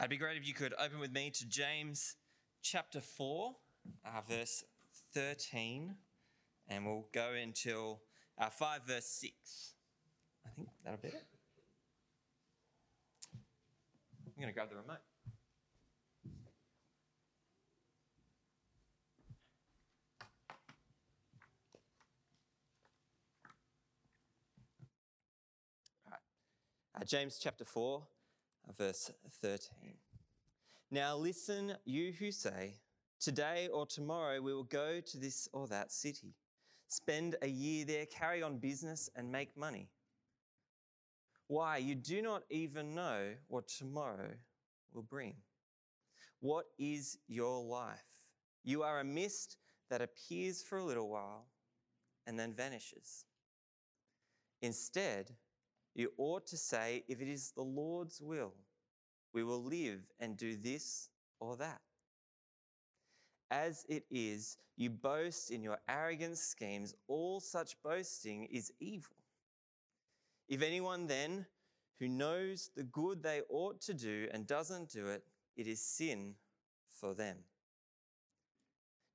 It'd be great if you could open with me to James chapter 4, uh, verse 13, and we'll go until uh, 5, verse 6. I think that'll be it. I'm going to grab the remote. Uh, James chapter 4, uh, verse 13. Now listen, you who say, Today or tomorrow we will go to this or that city, spend a year there, carry on business, and make money. Why? You do not even know what tomorrow will bring. What is your life? You are a mist that appears for a little while and then vanishes. Instead, you ought to say, if it is the Lord's will, we will live and do this or that. As it is, you boast in your arrogant schemes. All such boasting is evil. If anyone then who knows the good they ought to do and doesn't do it, it is sin for them.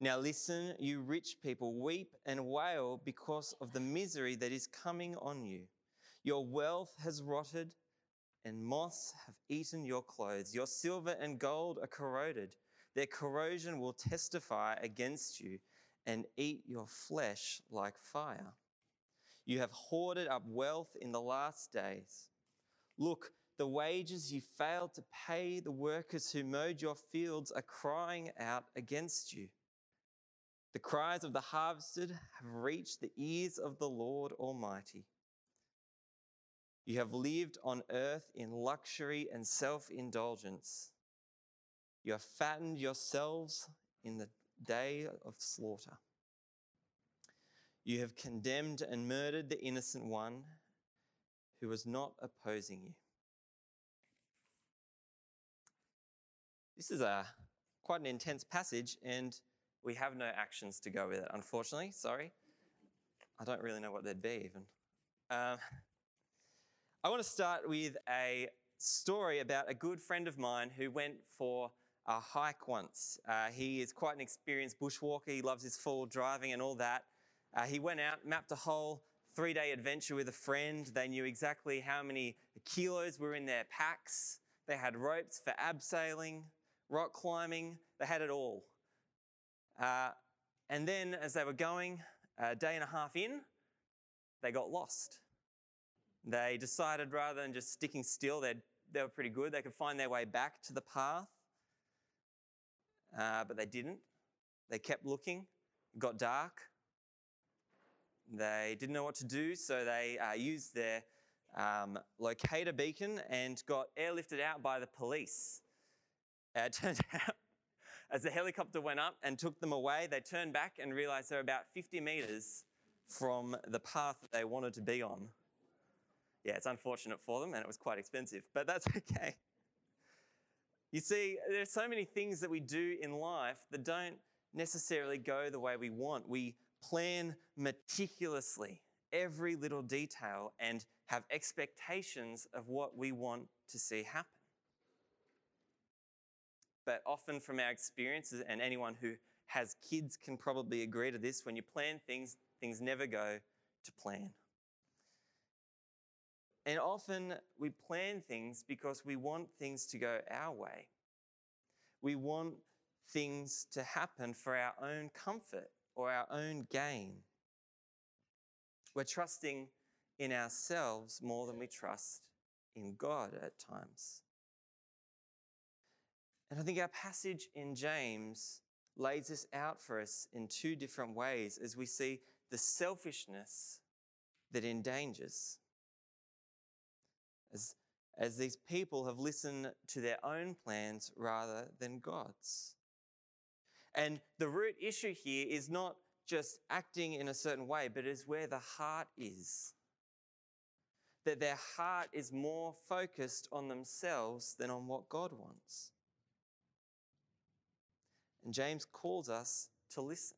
Now listen, you rich people, weep and wail because of the misery that is coming on you. Your wealth has rotted, and moths have eaten your clothes. Your silver and gold are corroded. Their corrosion will testify against you and eat your flesh like fire. You have hoarded up wealth in the last days. Look, the wages you failed to pay the workers who mowed your fields are crying out against you. The cries of the harvested have reached the ears of the Lord Almighty. You have lived on earth in luxury and self indulgence. You have fattened yourselves in the day of slaughter. You have condemned and murdered the innocent one who was not opposing you. This is a quite an intense passage, and we have no actions to go with it, unfortunately. Sorry. I don't really know what they'd be, even. Um, I want to start with a story about a good friend of mine who went for a hike once. Uh, he is quite an experienced bushwalker. He loves his full driving and all that. Uh, he went out, mapped a whole three day adventure with a friend. They knew exactly how many kilos were in their packs. They had ropes for abseiling, rock climbing, they had it all. Uh, and then, as they were going, a day and a half in, they got lost. They decided rather than just sticking still, they were pretty good. They could find their way back to the path, uh, but they didn't. They kept looking. It got dark. They didn't know what to do, so they uh, used their um, locator beacon and got airlifted out by the police. Uh, it turned out, as the helicopter went up and took them away, they turned back and realized they were about 50 meters from the path they wanted to be on. Yeah, it's unfortunate for them and it was quite expensive, but that's okay. You see, there's so many things that we do in life that don't necessarily go the way we want. We plan meticulously every little detail and have expectations of what we want to see happen. But often, from our experiences, and anyone who has kids can probably agree to this when you plan things, things never go to plan. And often we plan things because we want things to go our way. We want things to happen for our own comfort or our own gain. We're trusting in ourselves more than we trust in God at times. And I think our passage in James lays this out for us in two different ways as we see the selfishness that endangers. As, as these people have listened to their own plans rather than God's. And the root issue here is not just acting in a certain way, but is where the heart is. That their heart is more focused on themselves than on what God wants. And James calls us to listen,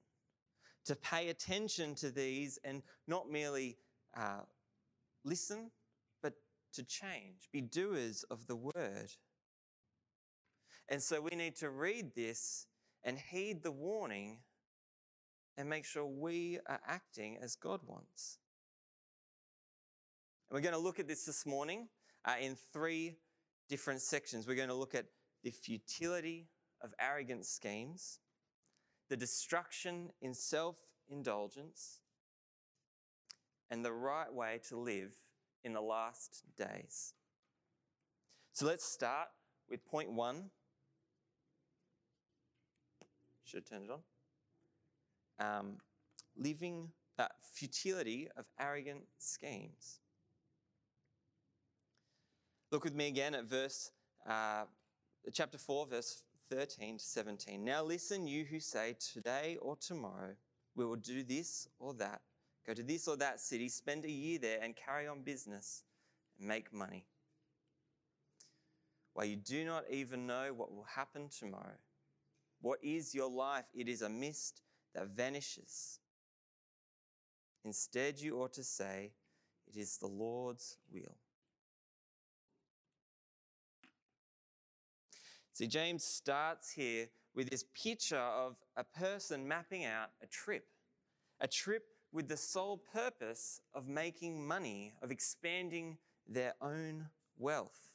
to pay attention to these and not merely uh, listen, to change, be doers of the word. And so we need to read this and heed the warning and make sure we are acting as God wants. And we're going to look at this this morning uh, in three different sections. We're going to look at the futility of arrogant schemes, the destruction in self indulgence, and the right way to live in the last days. So let's start with point one. Should turn it on. Um, living uh, futility of arrogant schemes. Look with me again at verse uh, chapter 4, verse 13 to 17. Now listen, you who say, Today or tomorrow we will do this or that, go to this or that city, spend a year there, and carry on business and make money. While you do not even know what will happen tomorrow. What is your life? It is a mist that vanishes. Instead, you ought to say, It is the Lord's will. See, James starts here with this picture of a person mapping out a trip, a trip with the sole purpose of making money, of expanding their own wealth.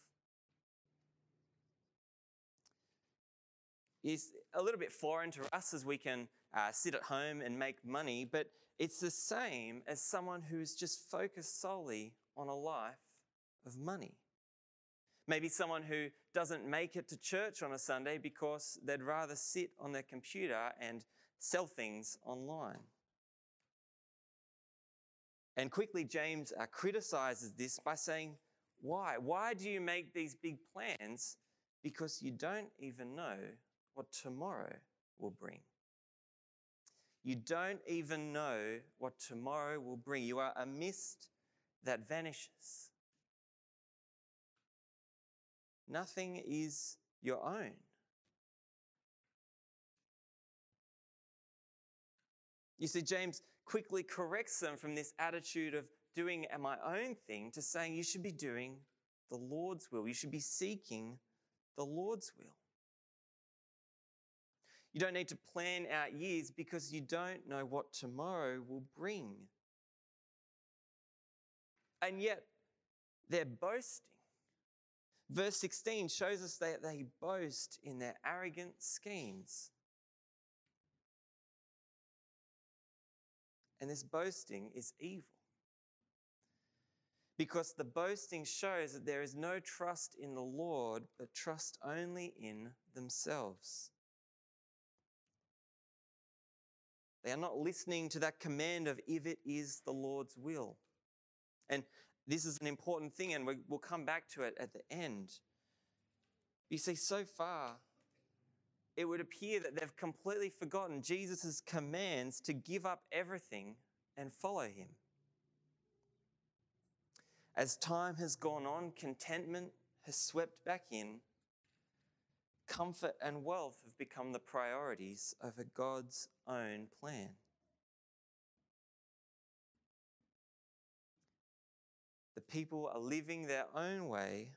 Is a little bit foreign to us as we can uh, sit at home and make money, but it's the same as someone who's just focused solely on a life of money. Maybe someone who doesn't make it to church on a Sunday because they'd rather sit on their computer and sell things online. And quickly, James uh, criticizes this by saying, Why? Why do you make these big plans? Because you don't even know what tomorrow will bring. You don't even know what tomorrow will bring. You are a mist that vanishes. Nothing is your own. You see, James quickly corrects them from this attitude of doing my own thing to saying you should be doing the Lord's will. You should be seeking the Lord's will. You don't need to plan out years because you don't know what tomorrow will bring. And yet, they're boasting. Verse 16 shows us that they boast in their arrogant schemes. And this boasting is evil. Because the boasting shows that there is no trust in the Lord, but trust only in themselves. They are not listening to that command of if it is the Lord's will. And this is an important thing, and we'll come back to it at the end. You see, so far, it would appear that they've completely forgotten Jesus' commands to give up everything and follow him. As time has gone on, contentment has swept back in. Comfort and wealth have become the priorities over God's own plan. The people are living their own way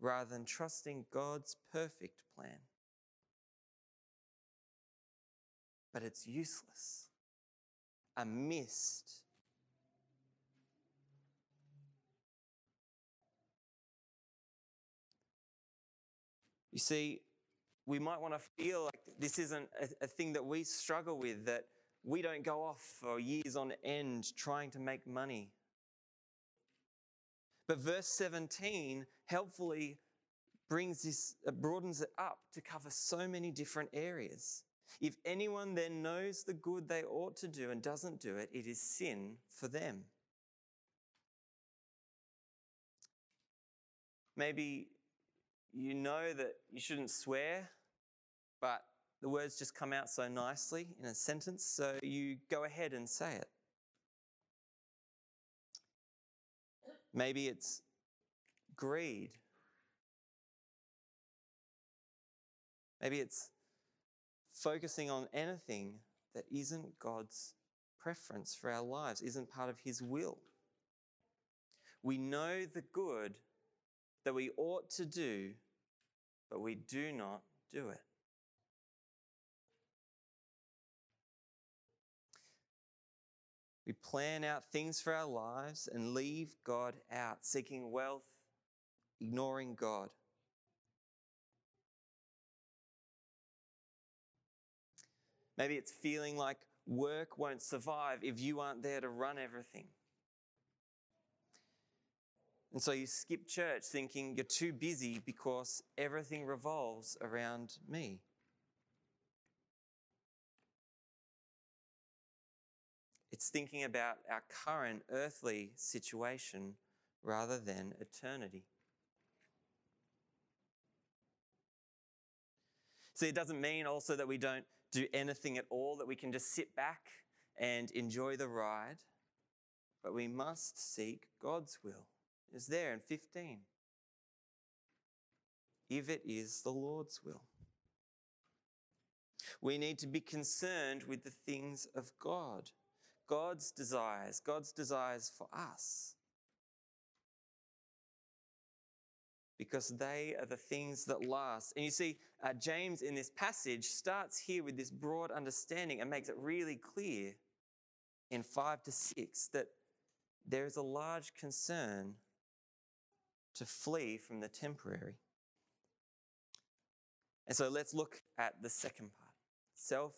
rather than trusting God's perfect plan. But it's useless, a mist. You see, we might want to feel like this isn't a, a, thing that we struggle with, that we don't go off for years on end trying to make money but verse 17 helpfully brings this, uh, broadens it up to cover so many different areas. If anyone then knows the good they ought to do and doesn't do it, it is sin for them. Maybe you know that you shouldn't swear, but the words just come out so nicely in a sentence, so you go ahead and say it. Maybe it's greed. Maybe it's focusing on anything that isn't God's preference for our lives, isn't part of His will. We know the good that we ought to do, but we do not do it. We plan out things for our lives and leave God out, seeking wealth, ignoring God. Maybe it's feeling like work won't survive if you aren't there to run everything. And so you skip church thinking you're too busy because everything revolves around me. It's thinking about our current earthly situation rather than eternity. See, it doesn't mean also that we don't do anything at all, that we can just sit back and enjoy the ride, but we must seek God's will is there in 15. If it is the Lord's will, we need to be concerned with the things of God, God's desires, God's desires for us. Because they are the things that last. And you see, uh, James in this passage starts here with this broad understanding and makes it really clear in 5 to 6 that there is a large concern to flee from the temporary. And so let's look at the second part self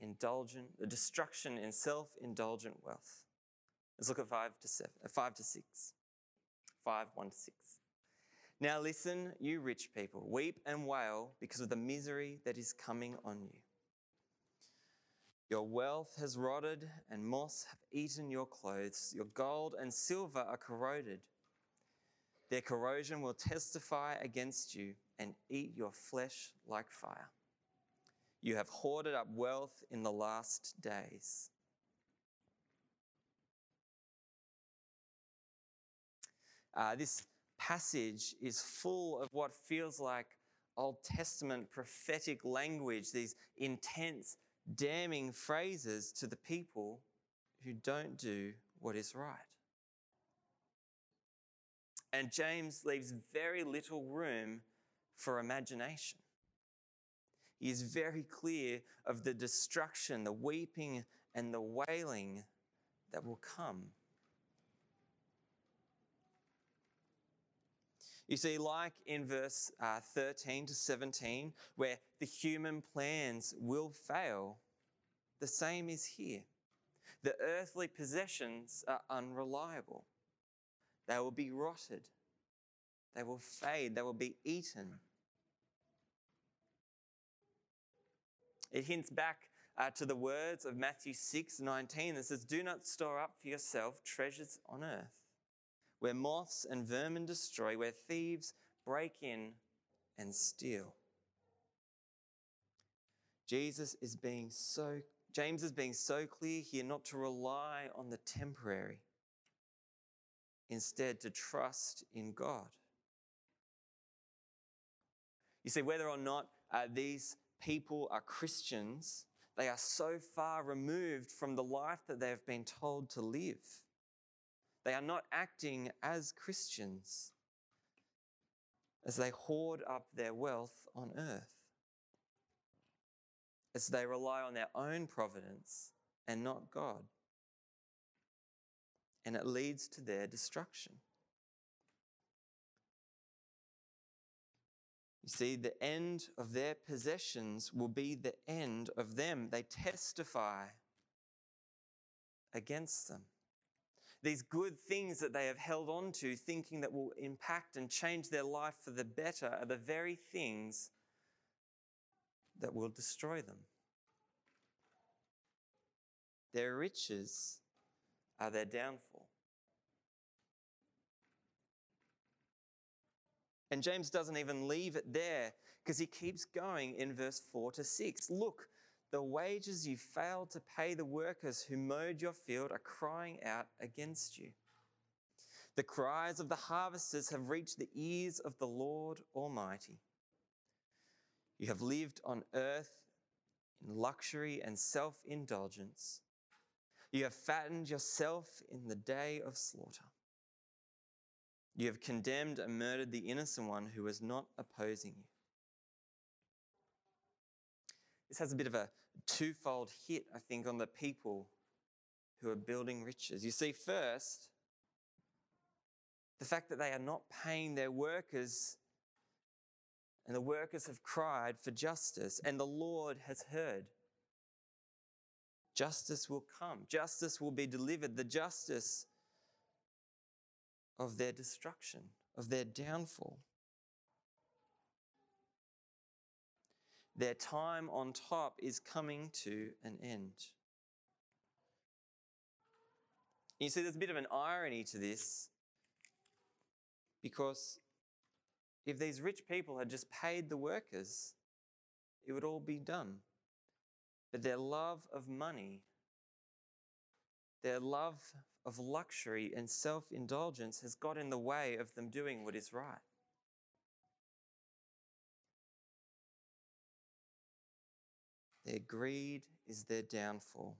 indulgent, the destruction in self indulgent wealth. Let's look at 5 to, seven, uh, 5 to 6. 5, 1 to 6. Now listen, you rich people, weep and wail because of the misery that is coming on you. Your wealth has rotted, and moths have eaten your clothes. Your gold and silver are corroded their corrosion will testify against you and eat your flesh like fire. You have hoarded up wealth in the last days. Uh, this passage is full of what feels like Old Testament prophetic language, these intense, damning phrases to the people who don't do what is right. And James leaves very little room for imagination. He is very clear of the destruction, the weeping, and the wailing that will come. You see, like in verse uh, 13 to 17, where the human plans will fail, the same is here. The earthly possessions are unreliable. They will be rotted. They will fade. They will be eaten. It hints back uh, to the words of Matthew 6 19 that says, Do not store up for yourself treasures on earth, where moths and vermin destroy, where thieves break in and steal. Jesus is being so, James is being so clear here not to rely on the temporary, instead to trust in God. You see, whether or not uh, these people are Christians, they are so far removed from the life that they have been told to live. They are not acting as Christians as they hoard up their wealth on earth, as they rely on their own providence and not God and it leads to their destruction. You see, the end of their possessions will be the end of them. They testify against them. These good things that they have held on to, thinking that will impact and change their life for the better, are the very things that will destroy them. Their riches are their downfall. And James doesn't even leave it there because he keeps going in verse 4 to 6. Look, the wages you failed to pay the workers who mowed your field are crying out against you. The cries of the harvesters have reached the ears of the Lord Almighty. You have lived on earth in luxury and self indulgence. You have fattened yourself in the day of slaughter. You have condemned and murdered the innocent one who was not opposing you. This has a bit of a twofold hit, I think, on the people who are building riches. You see, first, the fact that they are not paying their workers, and the workers have cried for justice, and the Lord has heard. Justice will come, justice will be delivered, the justice of their destruction, of their downfall. Their time on top is coming to an end. You see, there's a bit of an irony to this because if these rich people had just paid the workers, it would all be done. But their love of money, their love of luxury and self indulgence has got in the way of them doing what is right. Their greed is their downfall.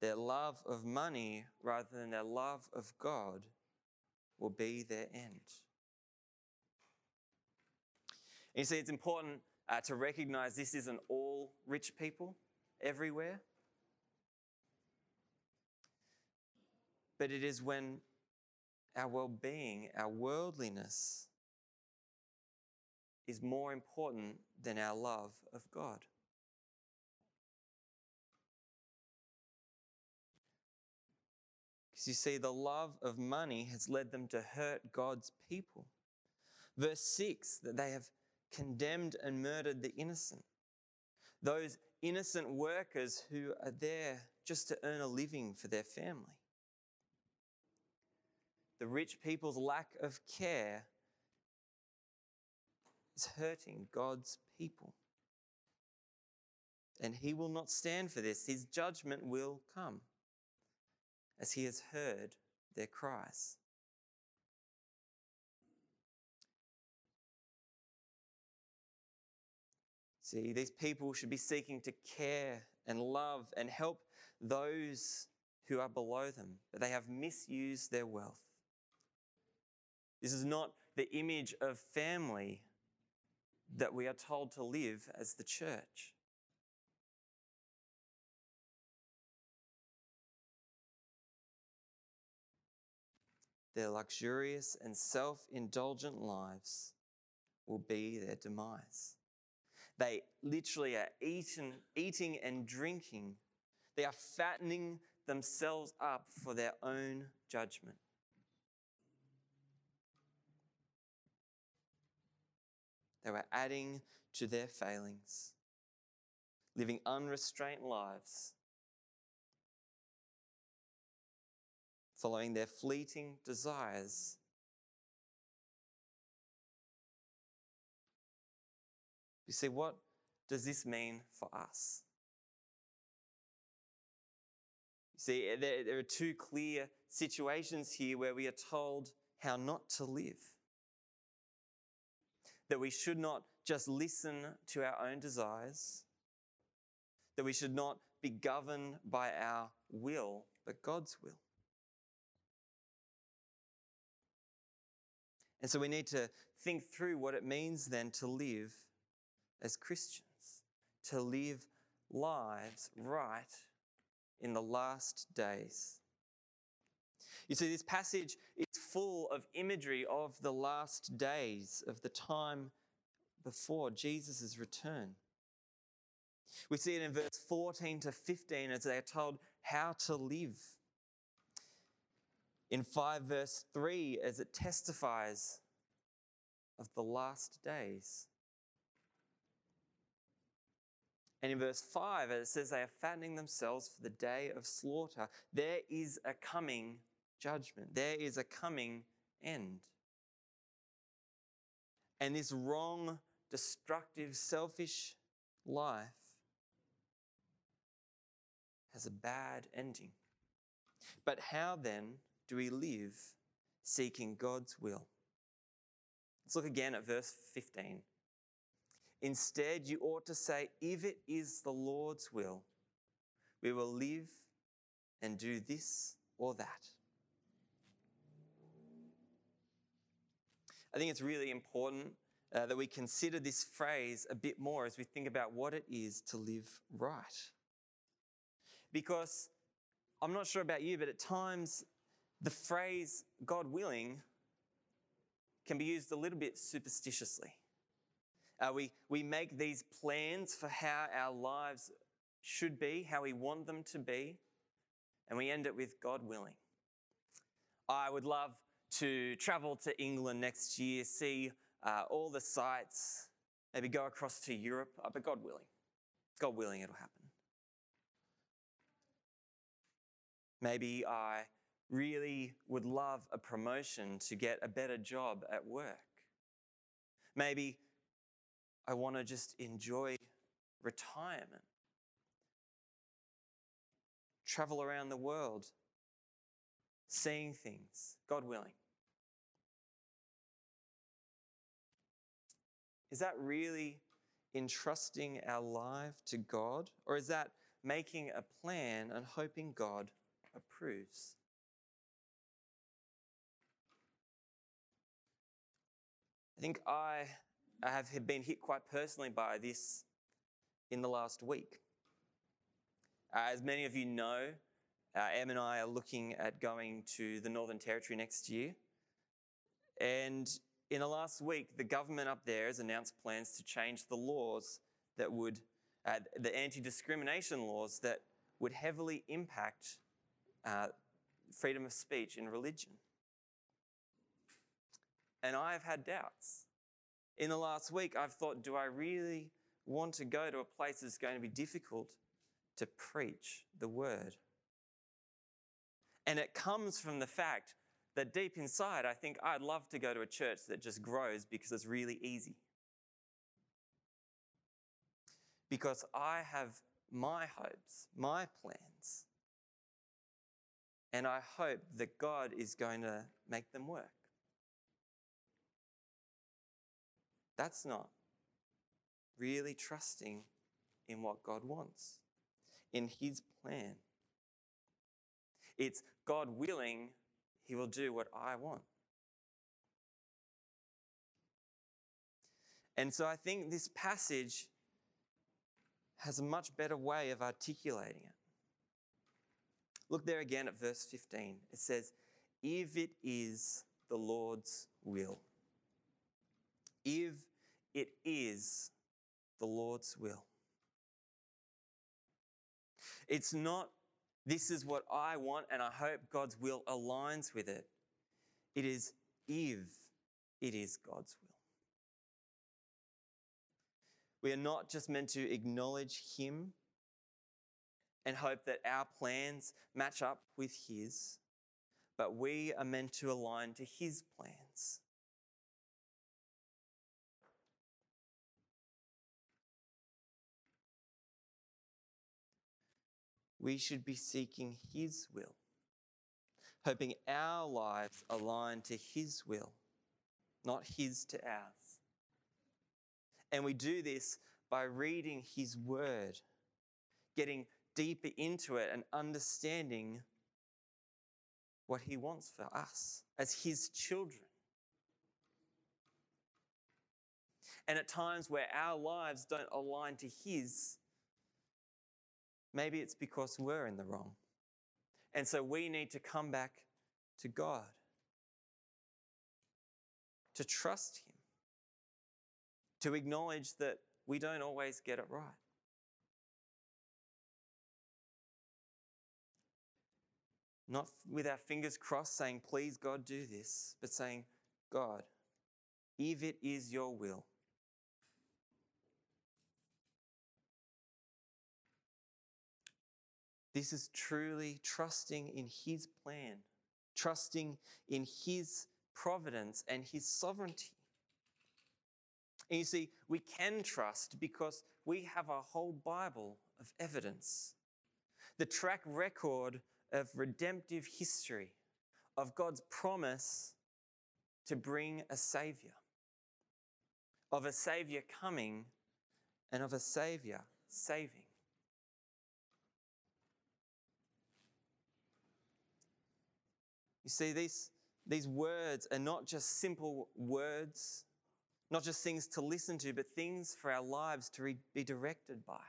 Their love of money rather than their love of God will be their end. And you see, it's important uh, to recognize this isn't all rich people everywhere. But it is when our well being, our worldliness, is more important than our love of God. You see, the love of money has led them to hurt God's people. Verse 6 that they have condemned and murdered the innocent. Those innocent workers who are there just to earn a living for their family. The rich people's lack of care is hurting God's people. And he will not stand for this. His judgment will come as he has heard their cries. See, these people should be seeking to care and love and help those who are below them, but they have misused their wealth. This is not the image of family that we are told to live as the church. Their luxurious and self indulgent lives will be their demise. They literally are eating, eating and drinking. They are fattening themselves up for their own judgment. They were adding to their failings, living unrestrained lives, following their fleeting desires You see, what does this mean for us? You see, eh, there, there are two clear situations here where we are told how not to live. That we should not just listen to our own desires, that we should not be governed by our will, but God's will. And so we need to think through what it means then to live as Christians to live lives right in the last days. You see, this passage is full of imagery of the last days, of the time before Jesus' return. We see it in verse 14 to 15 as they are told how to live. In 5 verse 3, as it testifies of the last days. And in verse 5, it says they are fattening themselves for the day of slaughter. There is a coming judgment, there is a coming end. And this wrong, destructive, selfish life has a bad ending. But how then do we live seeking God's will? Let's look again at verse 15. Instead, you ought to say, if it is the Lord's will, we will live and do this or that. I think it's really important uh, that we consider this phrase a bit more as we think about what it is to live right. Because I'm not sure about you, but at times the phrase God willing can be used a little bit superstitiously. Uh, we, we make these plans for how our lives should be, how we want them to be, and we end it with God willing. I would love to travel to England next year, see uh, all the sights, maybe go across to Europe, uh, but God willing. God willing, it'll happen. Maybe I really would love a promotion to get a better job at work. Maybe I want to just enjoy retirement, travel around the world, seeing things, God willing. Is that really entrusting our life to God? Or is that making a plan and hoping God approves? I think I have been hit quite personally by this in the last week. As many of you know, uh, Em and I are looking at going to the Northern Territory next year. And in the last week, the government up there has announced plans to change the laws that would, uh, the anti discrimination laws that would heavily impact uh, freedom of speech in religion. And I've had doubts. In the last week, I've thought, do I really want to go to a place that's going to be difficult to preach the word? And it comes from the fact that deep inside, I think I'd love to go to a church that just grows because it's really easy. Because I have my hopes, my plans. And I hope that God is going to make them work. That's not really trusting in what God wants, in His plan. It's God willing, He will do what I want. And so I think this passage has a much better way of articulating it. Look there again at verse 15. It says, If it is the Lord's will if it is the Lord's will. It's not, this is what I want, and I hope God's will aligns with it. It is if it is God's will. We are not just meant to acknowledge Him and hope that our plans match up with His, but we are meant to align to His plans. We should be seeking His will, hoping our lives align to His will, not His to ours. And we do this by reading His Word, getting deeper into it and understanding what He wants for us as His children. And at times where our lives don't align to His, Maybe it's because we're in the wrong. And so we need to come back to God, to trust Him, to acknowledge that we don't always get it right. Not with our fingers crossed saying, Please, God, do this, but saying, God, if it is your will, This is truly trusting in His plan, trusting in His providence and His sovereignty. And you see, we can trust because we have a whole Bible of evidence. The track record of redemptive history, of God's promise to bring a Savior, of a Savior coming, and of a Savior saving. You see, these, these words are not just simple words Not just things to listen to, but things for our lives to re- be directed by.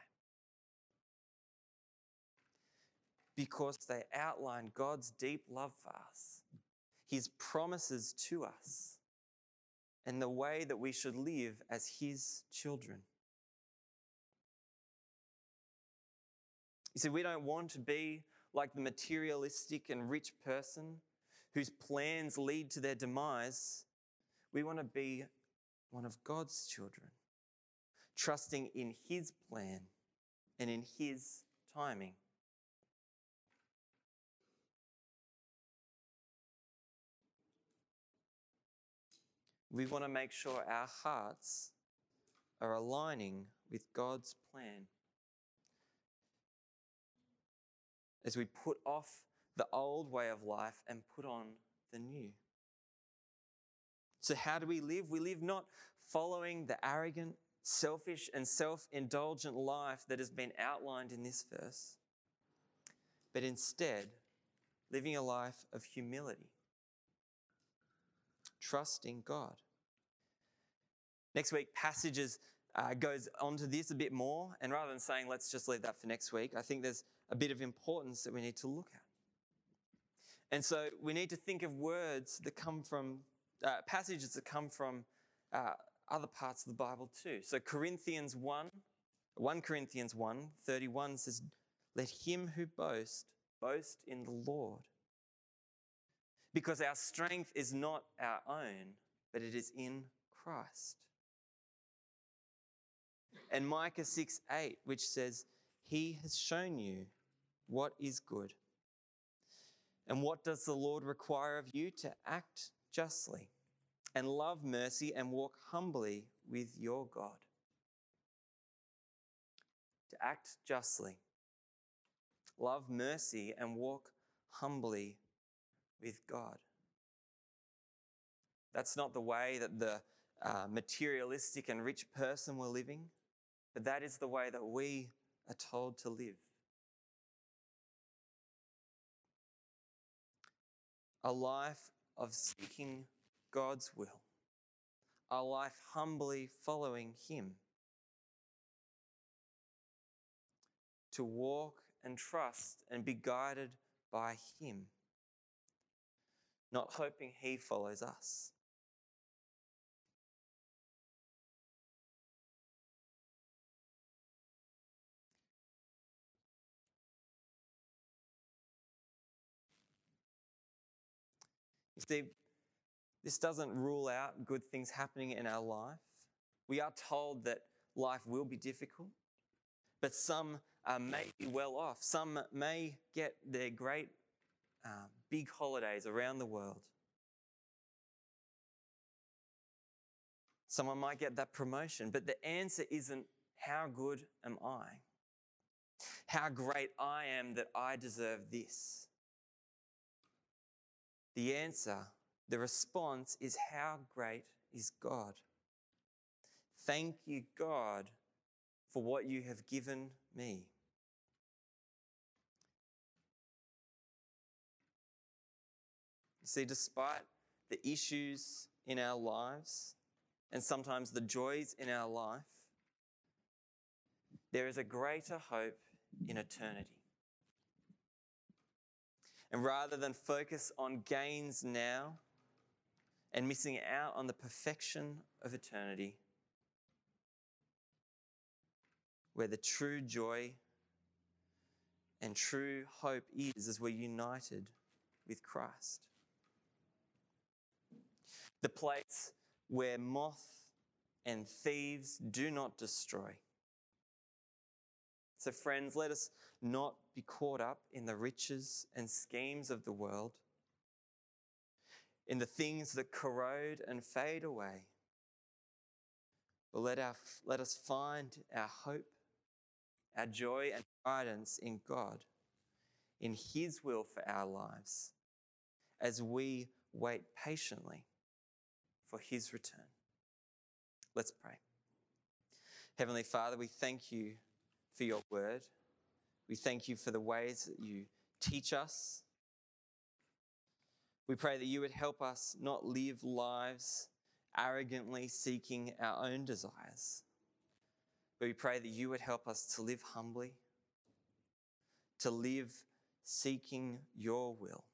Because they outline God's deep love for us, His promises to us, and the way that we should live as His children. You see, we don't want to be like the materialistic and rich person whose plans lead to their demise. We want to be one of God's children, trusting in His plan and in His timing. We want to make sure our hearts are aligning with God's plan. As we put off the old way of life and put on the new. So, how do we live? We live not following the arrogant, selfish, and self indulgent life that has been outlined in this verse, but instead living a life of humility, trusting God. Next week, passages uh, goes on to this a bit more, and rather than saying let's just leave that for next week, I think there's a bit of importance that we need to look at. And so we need to think of words that come from uh, passages that come from uh, other parts of the Bible too. So Corinthians 1, 1 Corinthians 1, 31 says, Let him who boast boast in the Lord. Because our strength is not our own, but it is in Christ. And Micah 6 8, which says, He has shown you what is good. And what does the Lord require of you? To act justly and love mercy and walk humbly with your God. To act justly, love mercy, and walk humbly with God. That's not the way that the uh, materialistic and rich person were living, but that is the way that we are told to live. A life of seeking God's will, a life humbly following Him, to walk and trust and be guided by Him, not hoping He follows us. You see, this doesn't rule out good things happening in our life. We are told that life will be difficult, but some uh, may be well off. Some may get their great uh, big holidays around the world. Someone might get that promotion, but the answer isn't how good am I? How great I am that I deserve this. The answer, the response is how great is God? Thank you, God, for what you have given me. You see, despite the issues in our lives and sometimes the joys in our life, there is a greater hope in eternity. And rather than focus on gains now and missing out on the perfection of eternity, where the true joy and true hope is as we're united with Christ. The place where moth and thieves do not destroy. So, friends, let us not be caught up in the riches and schemes of the world, in the things that corrode and fade away. But let, our, let us find our hope, our joy, and guidance in God, in His will for our lives, as we wait patiently for His return. Let's pray. Heavenly Father, we thank you for your word. We thank you for the ways that you teach us. We pray that you would help us not live lives arrogantly seeking our own desires. But we pray that you would help us to live humbly, to live seeking your will,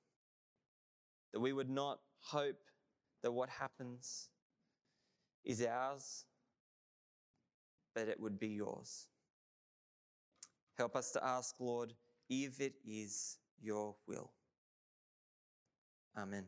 that we would not hope that what happens is ours, but it would be yours. Help us to ask, Lord, if it is your will. Amen.